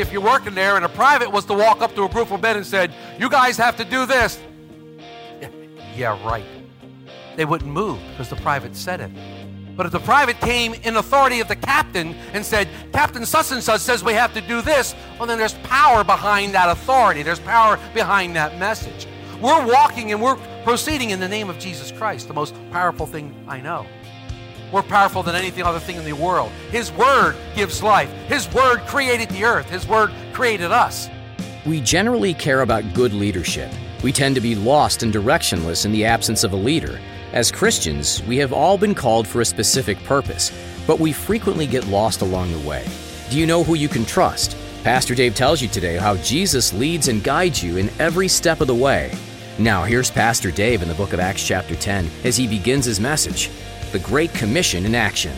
If you're working there and a private was to walk up to a group of men and said, You guys have to do this. Yeah, right. They wouldn't move because the private said it. But if the private came in authority of the captain and said, Captain such and says we have to do this, well, then there's power behind that authority. There's power behind that message. We're walking and we're proceeding in the name of Jesus Christ, the most powerful thing I know more powerful than anything other thing in the world. His word gives life. His word created the earth. His word created us. We generally care about good leadership. We tend to be lost and directionless in the absence of a leader. As Christians, we have all been called for a specific purpose, but we frequently get lost along the way. Do you know who you can trust? Pastor Dave tells you today how Jesus leads and guides you in every step of the way. Now, here's Pastor Dave in the book of Acts, chapter 10, as he begins his message The Great Commission in Action.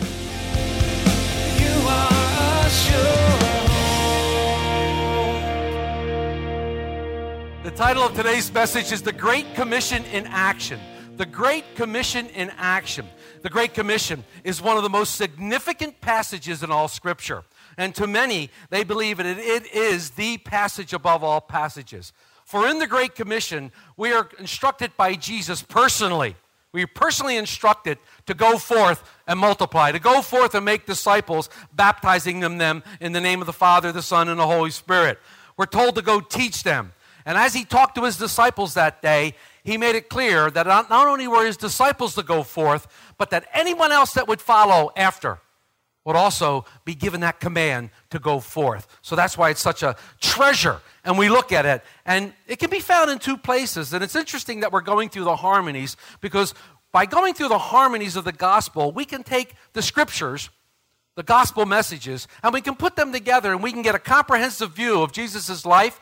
The title of today's message is The Great Commission in Action. The Great Commission in Action. The Great Commission is one of the most significant passages in all Scripture. And to many, they believe that it is the passage above all passages. For in the Great Commission, we are instructed by Jesus personally. We are personally instructed to go forth and multiply, to go forth and make disciples, baptizing them, them in the name of the Father, the Son, and the Holy Spirit. We're told to go teach them. And as he talked to his disciples that day, he made it clear that not not only were his disciples to go forth, but that anyone else that would follow after would also be given that command to go forth. So that's why it's such a treasure. And we look at it, and it can be found in two places. And it's interesting that we're going through the harmonies because by going through the harmonies of the gospel, we can take the scriptures, the gospel messages, and we can put them together and we can get a comprehensive view of Jesus' life,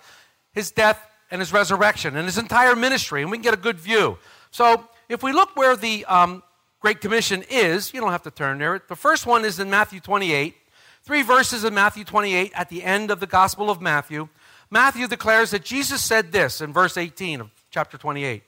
his death, and his resurrection, and his entire ministry, and we can get a good view. So if we look where the um, Great Commission is, you don't have to turn there. The first one is in Matthew 28. Three verses in Matthew 28 at the end of the Gospel of Matthew. Matthew declares that Jesus said this in verse 18 of chapter 28.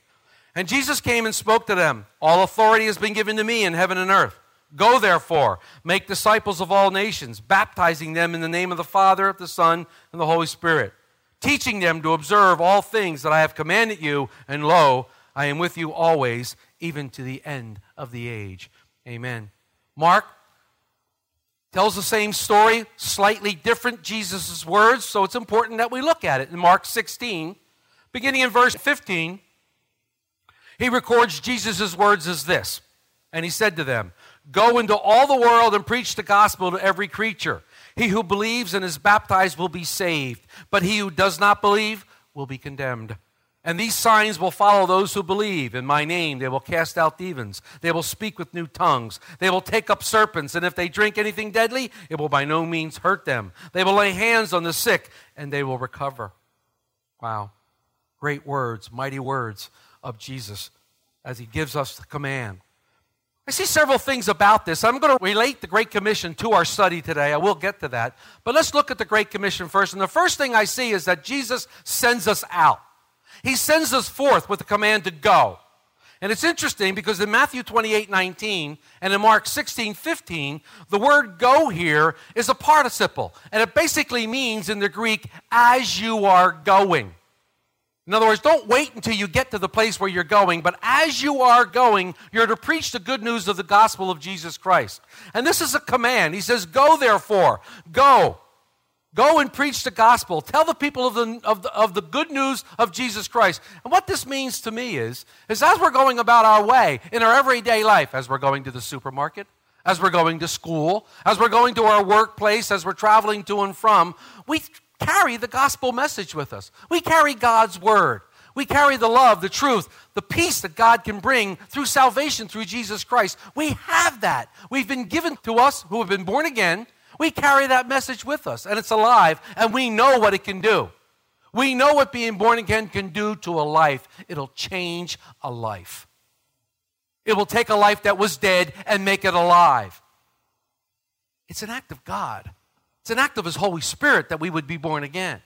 And Jesus came and spoke to them All authority has been given to me in heaven and earth. Go therefore, make disciples of all nations, baptizing them in the name of the Father, the Son, and the Holy Spirit, teaching them to observe all things that I have commanded you, and lo, I am with you always, even to the end of the age. Amen. Mark tells the same story, slightly different Jesus' words, so it's important that we look at it. In Mark 16, beginning in verse 15, he records Jesus' words as this. And he said to them, Go into all the world and preach the gospel to every creature. He who believes and is baptized will be saved, but he who does not believe will be condemned. And these signs will follow those who believe. In my name, they will cast out demons. They will speak with new tongues. They will take up serpents. And if they drink anything deadly, it will by no means hurt them. They will lay hands on the sick, and they will recover. Wow. Great words, mighty words of Jesus as he gives us the command. I see several things about this. I'm going to relate the Great Commission to our study today. I will get to that. But let's look at the Great Commission first. And the first thing I see is that Jesus sends us out. He sends us forth with the command to go. And it's interesting because in Matthew 28 19 and in Mark 16 15, the word go here is a participle. And it basically means in the Greek, as you are going. In other words, don't wait until you get to the place where you're going, but as you are going, you're to preach the good news of the gospel of Jesus Christ. And this is a command. He says, Go therefore, go. Go and preach the gospel. Tell the people of the, of the, of the good news of Jesus Christ. And what this means to me is, is as we're going about our way in our everyday life, as we're going to the supermarket, as we're going to school, as we're going to our workplace, as we're traveling to and from, we carry the gospel message with us. We carry God's word. We We carry the love, the truth, the peace that God can bring through salvation through Jesus Christ. We have that. We've been given to us who have been born again. We carry that message with us, and it's alive, and we know what it can do. We know what being born again can do to a life. It'll change a life. It will take a life that was dead and make it alive. It's an act of God. It's an act of His Holy Spirit that we would be born again.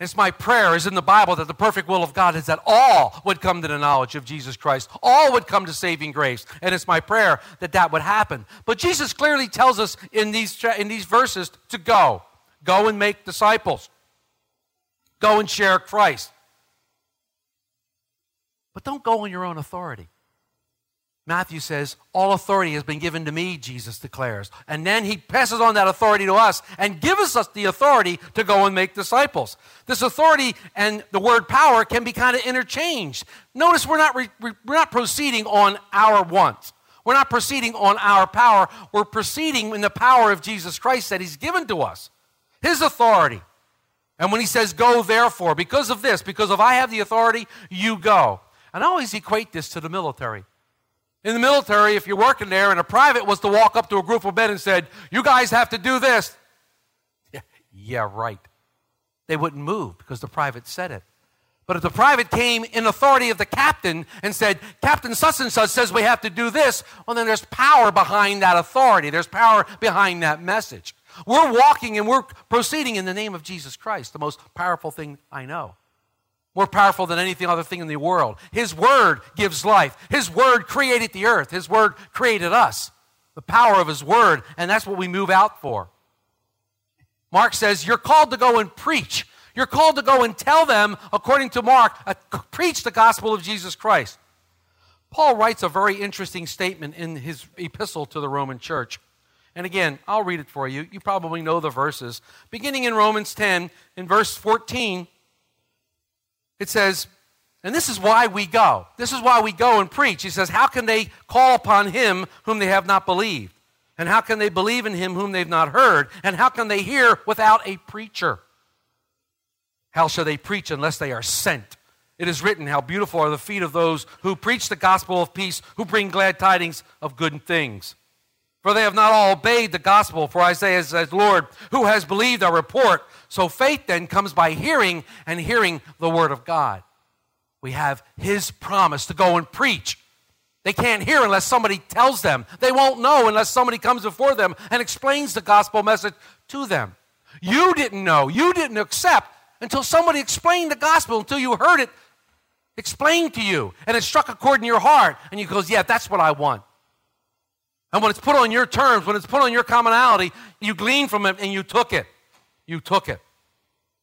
It's my prayer is in the Bible that the perfect will of God is that all would come to the knowledge of Jesus Christ. All would come to saving grace. And it's my prayer that that would happen. But Jesus clearly tells us in these, in these verses to go. Go and make disciples. Go and share Christ. But don't go on your own authority. Matthew says, All authority has been given to me, Jesus declares. And then he passes on that authority to us and gives us the authority to go and make disciples. This authority and the word power can be kind of interchanged. Notice we're not, re- we're not proceeding on our wants. We're not proceeding on our power. We're proceeding in the power of Jesus Christ that he's given to us, his authority. And when he says, Go therefore, because of this, because if I have the authority, you go. And I always equate this to the military. In the military, if you're working there and a private was to walk up to a group of men and said, You guys have to do this. Yeah, yeah, right. They wouldn't move because the private said it. But if the private came in authority of the captain and said, Captain such and such says we have to do this, well, then there's power behind that authority. There's power behind that message. We're walking and we're proceeding in the name of Jesus Christ, the most powerful thing I know more powerful than anything other thing in the world. His word gives life. His word created the earth. His word created us. The power of his word, and that's what we move out for. Mark says, You're called to go and preach. You're called to go and tell them, according to Mark, uh, preach the gospel of Jesus Christ. Paul writes a very interesting statement in his epistle to the Roman church. And again, I'll read it for you. You probably know the verses. Beginning in Romans 10, in verse 14, it says, and this is why we go. This is why we go and preach. He says, How can they call upon him whom they have not believed? And how can they believe in him whom they've not heard? And how can they hear without a preacher? How shall they preach unless they are sent? It is written, How beautiful are the feet of those who preach the gospel of peace, who bring glad tidings of good things. For they have not all obeyed the gospel. For Isaiah says, Lord, who has believed our report? So faith then comes by hearing, and hearing the word of God. We have his promise to go and preach. They can't hear unless somebody tells them. They won't know unless somebody comes before them and explains the gospel message to them. You didn't know, you didn't accept until somebody explained the gospel, until you heard it explained to you, and it struck a chord in your heart, and you goes, Yeah, that's what I want. And when it's put on your terms, when it's put on your commonality, you glean from it and you took it. You took it.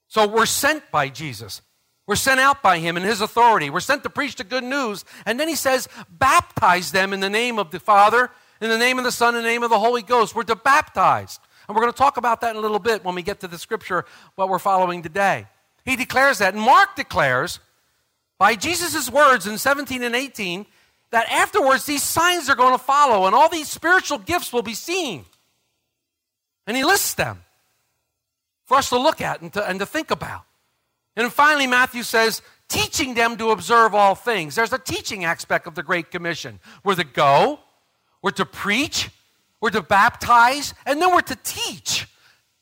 So we're sent by Jesus. We're sent out by him in his authority. We're sent to preach the good news. And then he says, baptize them in the name of the Father, in the name of the Son, in the name of the Holy Ghost. We're to baptize. And we're going to talk about that in a little bit when we get to the scripture, what we're following today. He declares that. And Mark declares, by Jesus' words in 17 and 18, that afterwards these signs are going to follow and all these spiritual gifts will be seen. And he lists them for us to look at and to, and to think about. And finally, Matthew says, teaching them to observe all things. There's a teaching aspect of the Great Commission. We're to go, we're to preach, we're to baptize, and then we're to teach.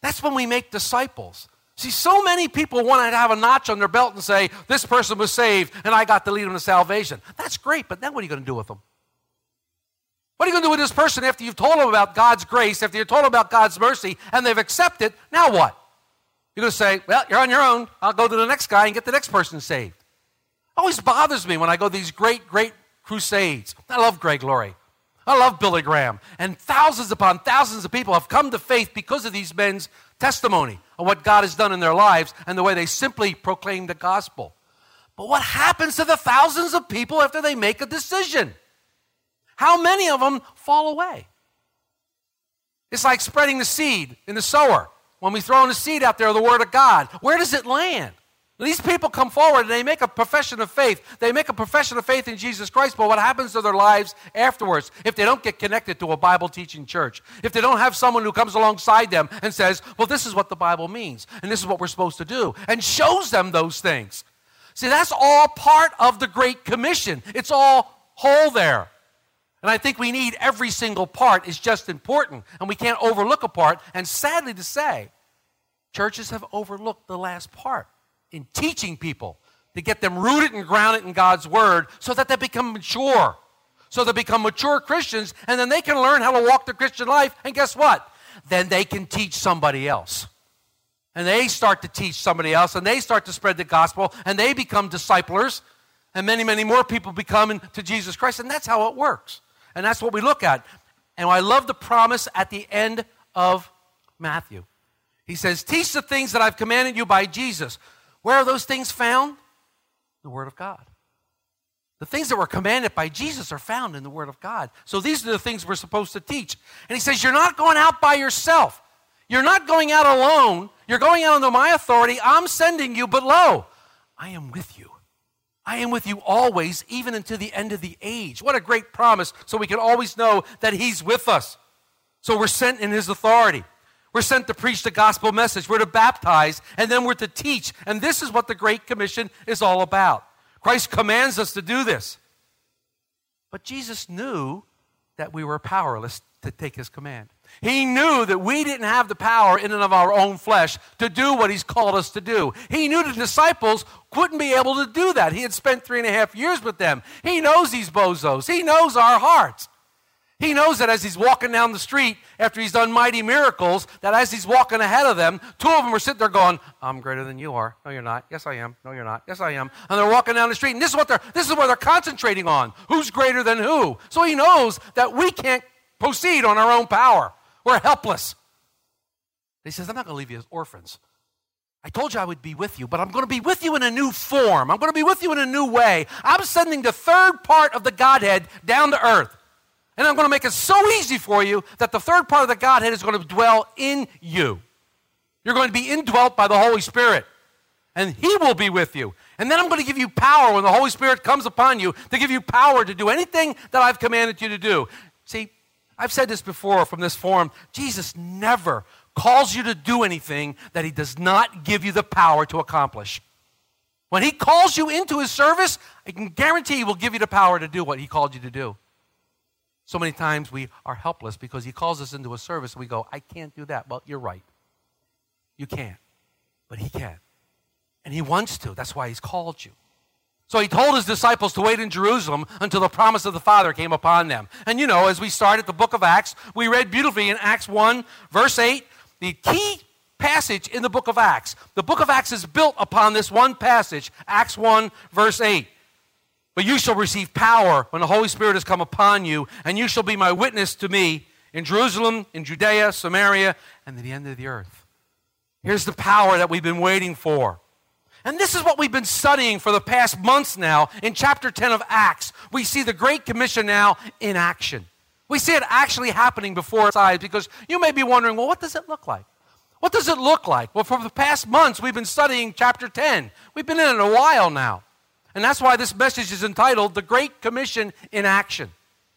That's when we make disciples. See, so many people want to have a notch on their belt and say, This person was saved and I got to lead them to salvation. That's great, but then what are you going to do with them? What are you going to do with this person after you've told them about God's grace, after you've told them about God's mercy, and they've accepted? Now what? You're going to say, Well, you're on your own. I'll go to the next guy and get the next person saved. Always bothers me when I go to these great, great crusades. I love Greg Laurie. I love Billy Graham. And thousands upon thousands of people have come to faith because of these men's testimony of what God has done in their lives and the way they simply proclaim the gospel. But what happens to the thousands of people after they make a decision? How many of them fall away? It's like spreading the seed in the sower. When we throw in the seed out there, the word of God, where does it land? These people come forward and they make a profession of faith. They make a profession of faith in Jesus Christ, but what happens to their lives afterwards if they don't get connected to a Bible teaching church? If they don't have someone who comes alongside them and says, Well, this is what the Bible means, and this is what we're supposed to do, and shows them those things. See, that's all part of the Great Commission. It's all whole there. And I think we need every single part is just important, and we can't overlook a part. And sadly to say, churches have overlooked the last part in teaching people to get them rooted and grounded in God's Word so that they become mature. So they become mature Christians, and then they can learn how to walk the Christian life. And guess what? Then they can teach somebody else. And they start to teach somebody else, and they start to spread the gospel, and they become disciplers, and many, many more people become to Jesus Christ. And that's how it works. And that's what we look at. And I love the promise at the end of Matthew. He says, Teach the things that I've commanded you by Jesus. Where are those things found? The Word of God. The things that were commanded by Jesus are found in the Word of God. So these are the things we're supposed to teach. And he says, You're not going out by yourself. You're not going out alone. You're going out under my authority. I'm sending you, but lo, I am with you. I am with you always, even until the end of the age. What a great promise, so we can always know that He's with us. So we're sent in His authority. We're sent to preach the gospel message. We're to baptize, and then we're to teach. And this is what the Great Commission is all about. Christ commands us to do this. But Jesus knew that we were powerless to take His command. He knew that we didn't have the power in and of our own flesh to do what he's called us to do. He knew the disciples wouldn't be able to do that. He had spent three and a half years with them. He knows these bozos, he knows our hearts. He knows that as he's walking down the street after he's done mighty miracles, that as he's walking ahead of them, two of them are sitting there going, I'm greater than you are. No, you're not. Yes, I am. No, you're not. Yes, I am. And they're walking down the street, and this is what they're this is what they're concentrating on. Who's greater than who? So he knows that we can't proceed on our own power. We're helpless. He says, I'm not going to leave you as orphans. I told you I would be with you, but I'm going to be with you in a new form. I'm going to be with you in a new way. I'm sending the third part of the Godhead down to earth. And I'm going to make it so easy for you that the third part of the Godhead is going to dwell in you. You're going to be indwelt by the Holy Spirit, and He will be with you. And then I'm going to give you power when the Holy Spirit comes upon you to give you power to do anything that I've commanded you to do. See, I've said this before from this forum Jesus never calls you to do anything that He does not give you the power to accomplish. When He calls you into His service, I can guarantee He will give you the power to do what He called you to do. So many times we are helpless because He calls us into a service and we go, I can't do that. Well, you're right. You can't. But He can. And He wants to. That's why He's called you. So he told his disciples to wait in Jerusalem until the promise of the Father came upon them. And you know, as we started the book of Acts, we read beautifully in Acts 1, verse 8, the key passage in the book of Acts. The book of Acts is built upon this one passage, Acts 1, verse 8. But you shall receive power when the Holy Spirit has come upon you, and you shall be my witness to me in Jerusalem, in Judea, Samaria, and to the end of the earth. Here's the power that we've been waiting for. And this is what we've been studying for the past months now in chapter 10 of Acts. We see the Great Commission now in action. We see it actually happening before our eyes because you may be wondering, well, what does it look like? What does it look like? Well, for the past months, we've been studying chapter 10. We've been in it a while now. And that's why this message is entitled The Great Commission in Action.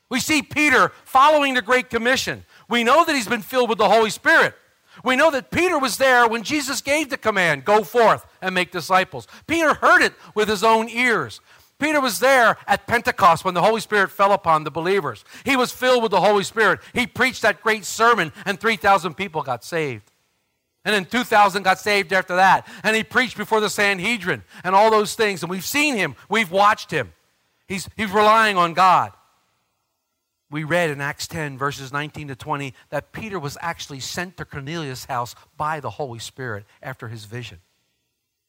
We see Peter following the Great Commission. We know that he's been filled with the Holy Spirit. We know that Peter was there when Jesus gave the command, go forth and make disciples. Peter heard it with his own ears. Peter was there at Pentecost when the Holy Spirit fell upon the believers. He was filled with the Holy Spirit. He preached that great sermon, and 3,000 people got saved. And then 2,000 got saved after that. And he preached before the Sanhedrin and all those things. And we've seen him, we've watched him. He's, he's relying on God we read in Acts 10, verses 19 to 20, that Peter was actually sent to Cornelius' house by the Holy Spirit after his vision.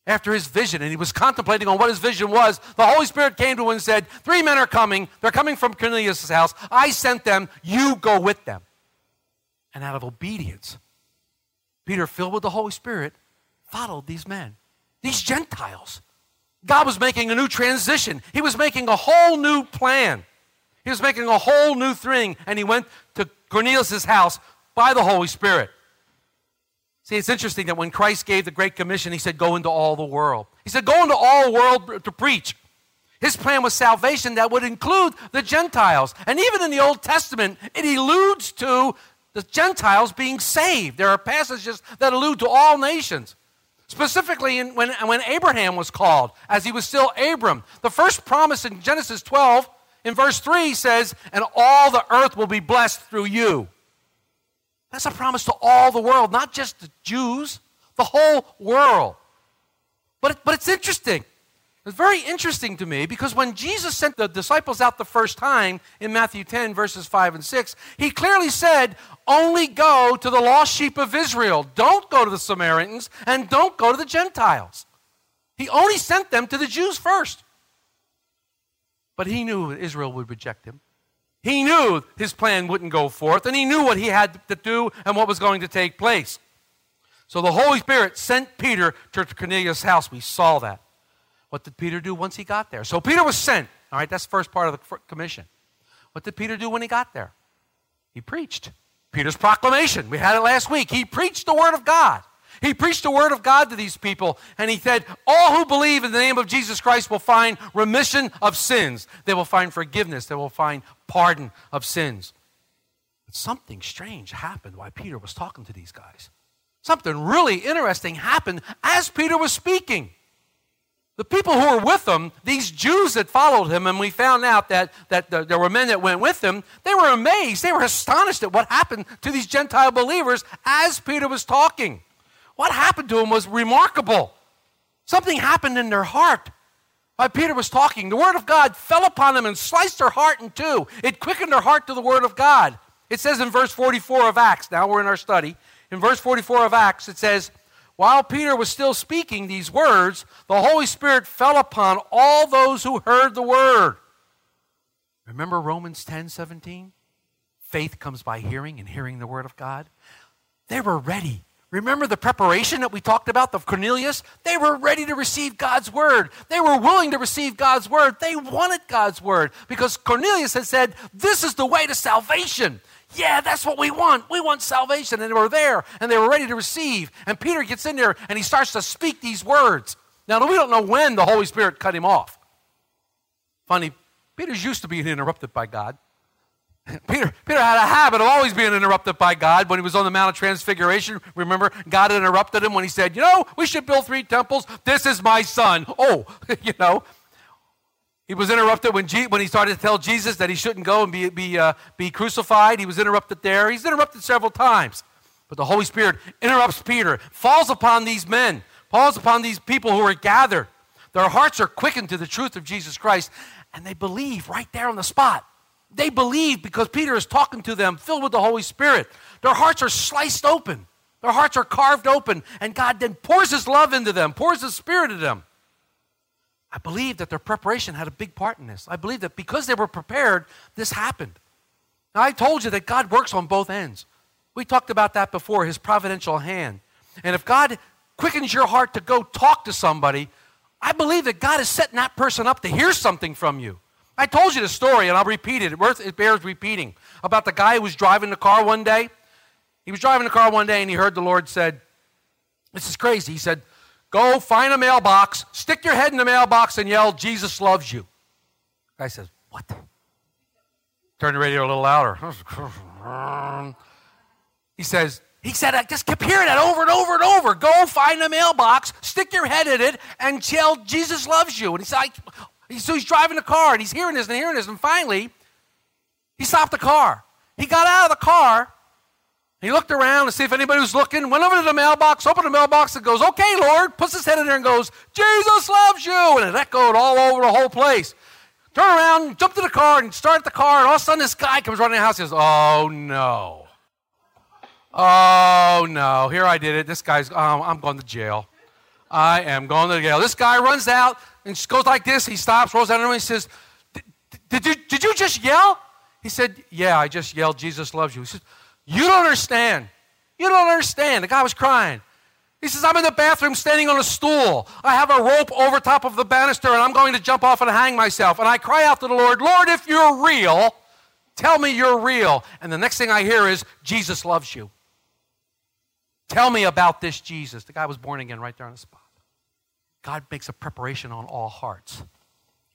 After his vision, and he was contemplating on what his vision was, the Holy Spirit came to him and said, Three men are coming. They're coming from Cornelius' house. I sent them. You go with them. And out of obedience, Peter, filled with the Holy Spirit, followed these men, these Gentiles. God was making a new transition, He was making a whole new plan. He was making a whole new thing, and he went to Cornelius' house by the Holy Spirit. See, it's interesting that when Christ gave the Great Commission, he said, Go into all the world. He said, Go into all the world to preach. His plan was salvation that would include the Gentiles. And even in the Old Testament, it alludes to the Gentiles being saved. There are passages that allude to all nations. Specifically, in, when, when Abraham was called, as he was still Abram. The first promise in Genesis 12, in verse 3, says, And all the earth will be blessed through you. That's a promise to all the world, not just the Jews, the whole world. But, but it's interesting. It's very interesting to me because when Jesus sent the disciples out the first time in Matthew 10, verses 5 and 6, he clearly said, Only go to the lost sheep of Israel. Don't go to the Samaritans and don't go to the Gentiles. He only sent them to the Jews first. But he knew Israel would reject him. He knew his plan wouldn't go forth, and he knew what he had to do and what was going to take place. So the Holy Spirit sent Peter to Cornelius' house. We saw that. What did Peter do once he got there? So Peter was sent. All right, that's the first part of the commission. What did Peter do when he got there? He preached. Peter's proclamation. We had it last week. He preached the word of God. He preached the word of God to these people, and he said, All who believe in the name of Jesus Christ will find remission of sins. They will find forgiveness. They will find pardon of sins. But something strange happened while Peter was talking to these guys. Something really interesting happened as Peter was speaking. The people who were with him, these Jews that followed him, and we found out that, that the, there were men that went with him, they were amazed. They were astonished at what happened to these Gentile believers as Peter was talking. What happened to them was remarkable. Something happened in their heart. While Peter was talking, the Word of God fell upon them and sliced their heart in two. It quickened their heart to the Word of God. It says in verse 44 of Acts, now we're in our study. In verse 44 of Acts, it says, while Peter was still speaking these words, the Holy Spirit fell upon all those who heard the word. Remember Romans 10 17? Faith comes by hearing, and hearing the word of God. They were ready. Remember the preparation that we talked about of Cornelius? They were ready to receive God's word. They were willing to receive God's word. They wanted God's word because Cornelius had said, This is the way to salvation. Yeah, that's what we want. We want salvation. And they were there and they were ready to receive. And Peter gets in there and he starts to speak these words. Now, we don't know when the Holy Spirit cut him off. Funny, Peter's used to being interrupted by God. Peter, Peter had a habit of always being interrupted by God when he was on the Mount of Transfiguration. Remember, God interrupted him when he said, You know, we should build three temples. This is my son. Oh, you know. He was interrupted when, when he started to tell Jesus that he shouldn't go and be, be, uh, be crucified. He was interrupted there. He's interrupted several times. But the Holy Spirit interrupts Peter, falls upon these men, falls upon these people who are gathered. Their hearts are quickened to the truth of Jesus Christ, and they believe right there on the spot. They believe because Peter is talking to them, filled with the Holy Spirit. Their hearts are sliced open, their hearts are carved open, and God then pours His love into them, pours His Spirit into them. I believe that their preparation had a big part in this. I believe that because they were prepared, this happened. Now, I told you that God works on both ends. We talked about that before, his providential hand. And if God quickens your heart to go talk to somebody, I believe that God is setting that person up to hear something from you. I told you the story, and I'll repeat it. It bears repeating about the guy who was driving the car one day. He was driving the car one day, and he heard the Lord said, This is crazy. He said, Go find a mailbox, stick your head in the mailbox, and yell, Jesus loves you. The guy says, What? Turn the radio a little louder. He says, he said, I just kept hearing that over and over and over. Go find a mailbox, stick your head in it, and yell, Jesus loves you. And he's like, so he's driving the car, and he's hearing this and hearing this, and finally, he stopped the car. He got out of the car, he looked around to see if anybody was looking, went over to the mailbox, opened the mailbox, and goes, Okay, Lord, puts his head in there and goes, Jesus loves you. And it echoed all over the whole place. Turn around, jump to the car, and start the car, and all of a sudden this guy comes running in the house and says, Oh no. Oh no, here I did it. This guy's, oh, I'm going to jail. I am going to jail. This guy runs out and just goes like this. He stops, rolls down and he says, did you, did you just yell? He said, Yeah, I just yelled, Jesus loves you. He says, you don't understand. You don't understand. The guy was crying. He says, I'm in the bathroom standing on a stool. I have a rope over top of the banister and I'm going to jump off and hang myself. And I cry out to the Lord, Lord, if you're real, tell me you're real. And the next thing I hear is, Jesus loves you. Tell me about this Jesus. The guy was born again right there on the spot. God makes a preparation on all hearts.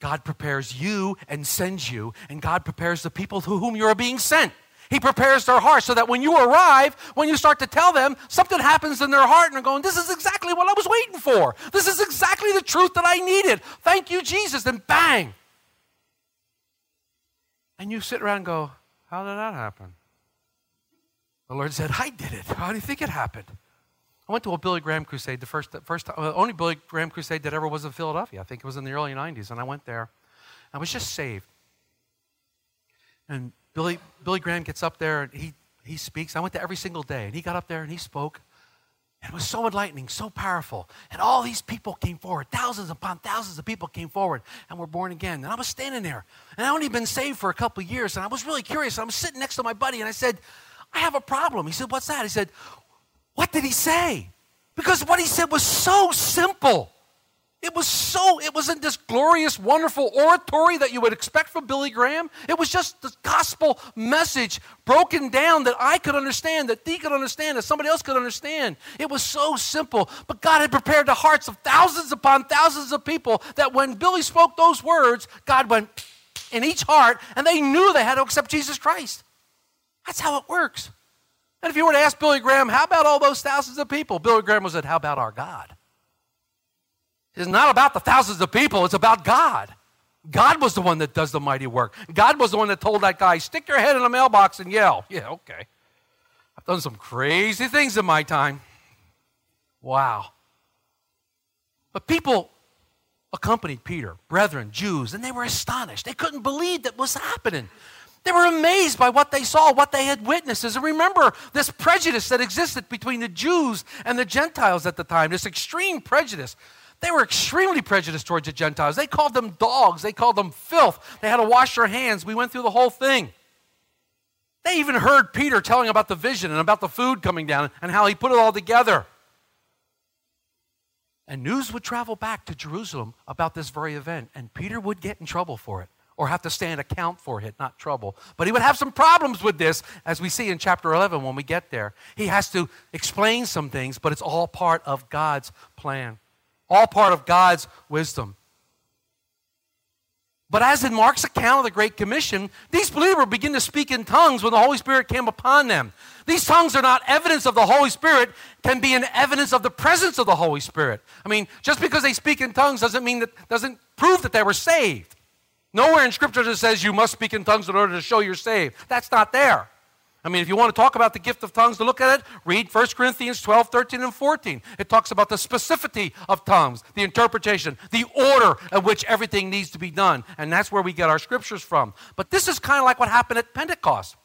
God prepares you and sends you, and God prepares the people to whom you are being sent. He prepares their heart so that when you arrive, when you start to tell them, something happens in their heart and they're going, This is exactly what I was waiting for. This is exactly the truth that I needed. Thank you, Jesus. And bang. And you sit around and go, How did that happen? The Lord said, I did it. How do you think it happened? I went to a Billy Graham crusade, the first, first uh, only Billy Graham crusade that ever was in Philadelphia. I think it was in the early 90s. And I went there. I was just saved. And Billy, Billy Graham gets up there and he, he speaks. I went there every single day. And he got up there and he spoke. And it was so enlightening, so powerful. And all these people came forward. Thousands upon thousands of people came forward and were born again. And I was standing there. And I only been saved for a couple years. And I was really curious. I was sitting next to my buddy and I said, I have a problem. He said, What's that? He said, What did he say? Because what he said was so simple. It was so, it wasn't this glorious, wonderful oratory that you would expect from Billy Graham. It was just the gospel message broken down that I could understand, that he could understand, that somebody else could understand. It was so simple. But God had prepared the hearts of thousands upon thousands of people that when Billy spoke those words, God went in each heart and they knew they had to accept Jesus Christ. That's how it works. And if you were to ask Billy Graham, how about all those thousands of people? Billy Graham was said, how about our God? It's not about the thousands of people, it's about God. God was the one that does the mighty work. God was the one that told that guy, stick your head in a mailbox and yell. Yeah, okay. I've done some crazy things in my time. Wow. But people accompanied Peter, brethren, Jews, and they were astonished. They couldn't believe that was happening. They were amazed by what they saw, what they had witnessed. And remember this prejudice that existed between the Jews and the Gentiles at the time, this extreme prejudice. They were extremely prejudiced towards the Gentiles. They called them dogs, they called them filth. They had to wash their hands. We went through the whole thing. They even heard Peter telling about the vision and about the food coming down and how he put it all together. And news would travel back to Jerusalem about this very event, and Peter would get in trouble for it or have to stand account for it, not trouble. But he would have some problems with this, as we see in chapter 11 when we get there. He has to explain some things, but it's all part of God's plan all part of God's wisdom. But as in Mark's account of the Great Commission, these believers begin to speak in tongues when the Holy Spirit came upon them. These tongues are not evidence of the Holy Spirit, can be an evidence of the presence of the Holy Spirit. I mean, just because they speak in tongues doesn't mean that doesn't prove that they were saved. Nowhere in Scripture that says you must speak in tongues in order to show you're saved. That's not there. I mean, if you want to talk about the gift of tongues to look at it, read 1 Corinthians 12, 13, and 14. It talks about the specificity of tongues, the interpretation, the order of which everything needs to be done. And that's where we get our scriptures from. But this is kind of like what happened at Pentecost.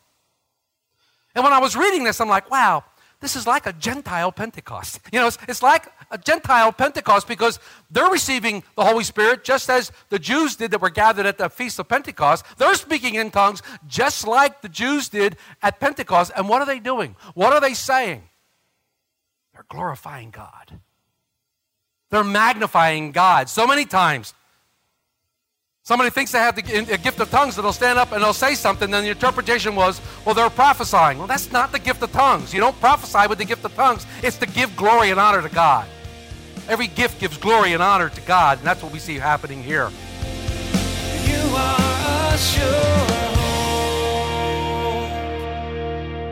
And when I was reading this, I'm like, wow, this is like a Gentile Pentecost. You know, it's, it's, like a Gentile Pentecost because they're receiving the Holy Spirit just as the Jews did that were gathered at the Feast of Pentecost. They're speaking in tongues just like the Jews did at Pentecost. And what are they doing? What are they saying? They're glorifying God. They're magnifying God so many times Somebody thinks they have the gift of tongues, and they'll stand up and they'll say something, then the interpretation was, well, they're prophesying. Well, that's not the gift of tongues. You don't prophesy with the gift of tongues, it's to give glory and honor to God. Every gift gives glory and honor to God, and that's what we see happening here. You are sure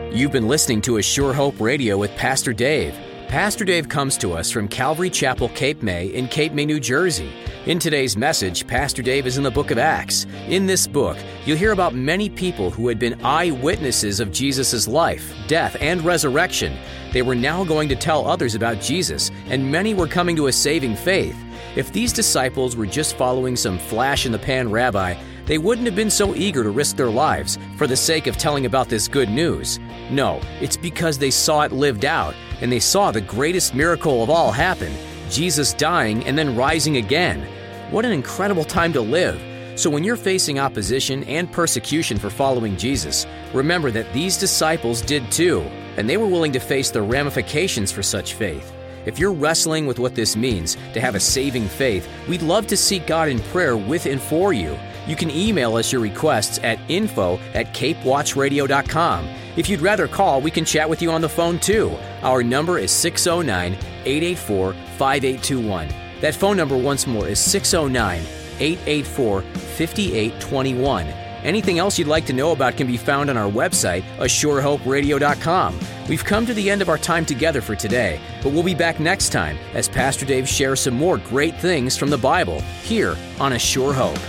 hope. You've been listening to A Sure Hope Radio with Pastor Dave. Pastor Dave comes to us from Calvary Chapel, Cape May, in Cape May, New Jersey. In today's message, Pastor Dave is in the book of Acts. In this book, you'll hear about many people who had been eyewitnesses of Jesus' life, death, and resurrection. They were now going to tell others about Jesus, and many were coming to a saving faith. If these disciples were just following some flash in the pan rabbi, they wouldn't have been so eager to risk their lives for the sake of telling about this good news. No, it's because they saw it lived out, and they saw the greatest miracle of all happen Jesus dying and then rising again. What an incredible time to live. So, when you're facing opposition and persecution for following Jesus, remember that these disciples did too, and they were willing to face the ramifications for such faith. If you're wrestling with what this means to have a saving faith, we'd love to seek God in prayer with and for you. You can email us your requests at info at capewatchradio.com. If you'd rather call, we can chat with you on the phone too. Our number is 609 884 5821. That phone number once more is 609 884 5821. Anything else you'd like to know about can be found on our website, ASureHopeRadio.com. We've come to the end of our time together for today, but we'll be back next time as Pastor Dave shares some more great things from the Bible here on A Sure Hope.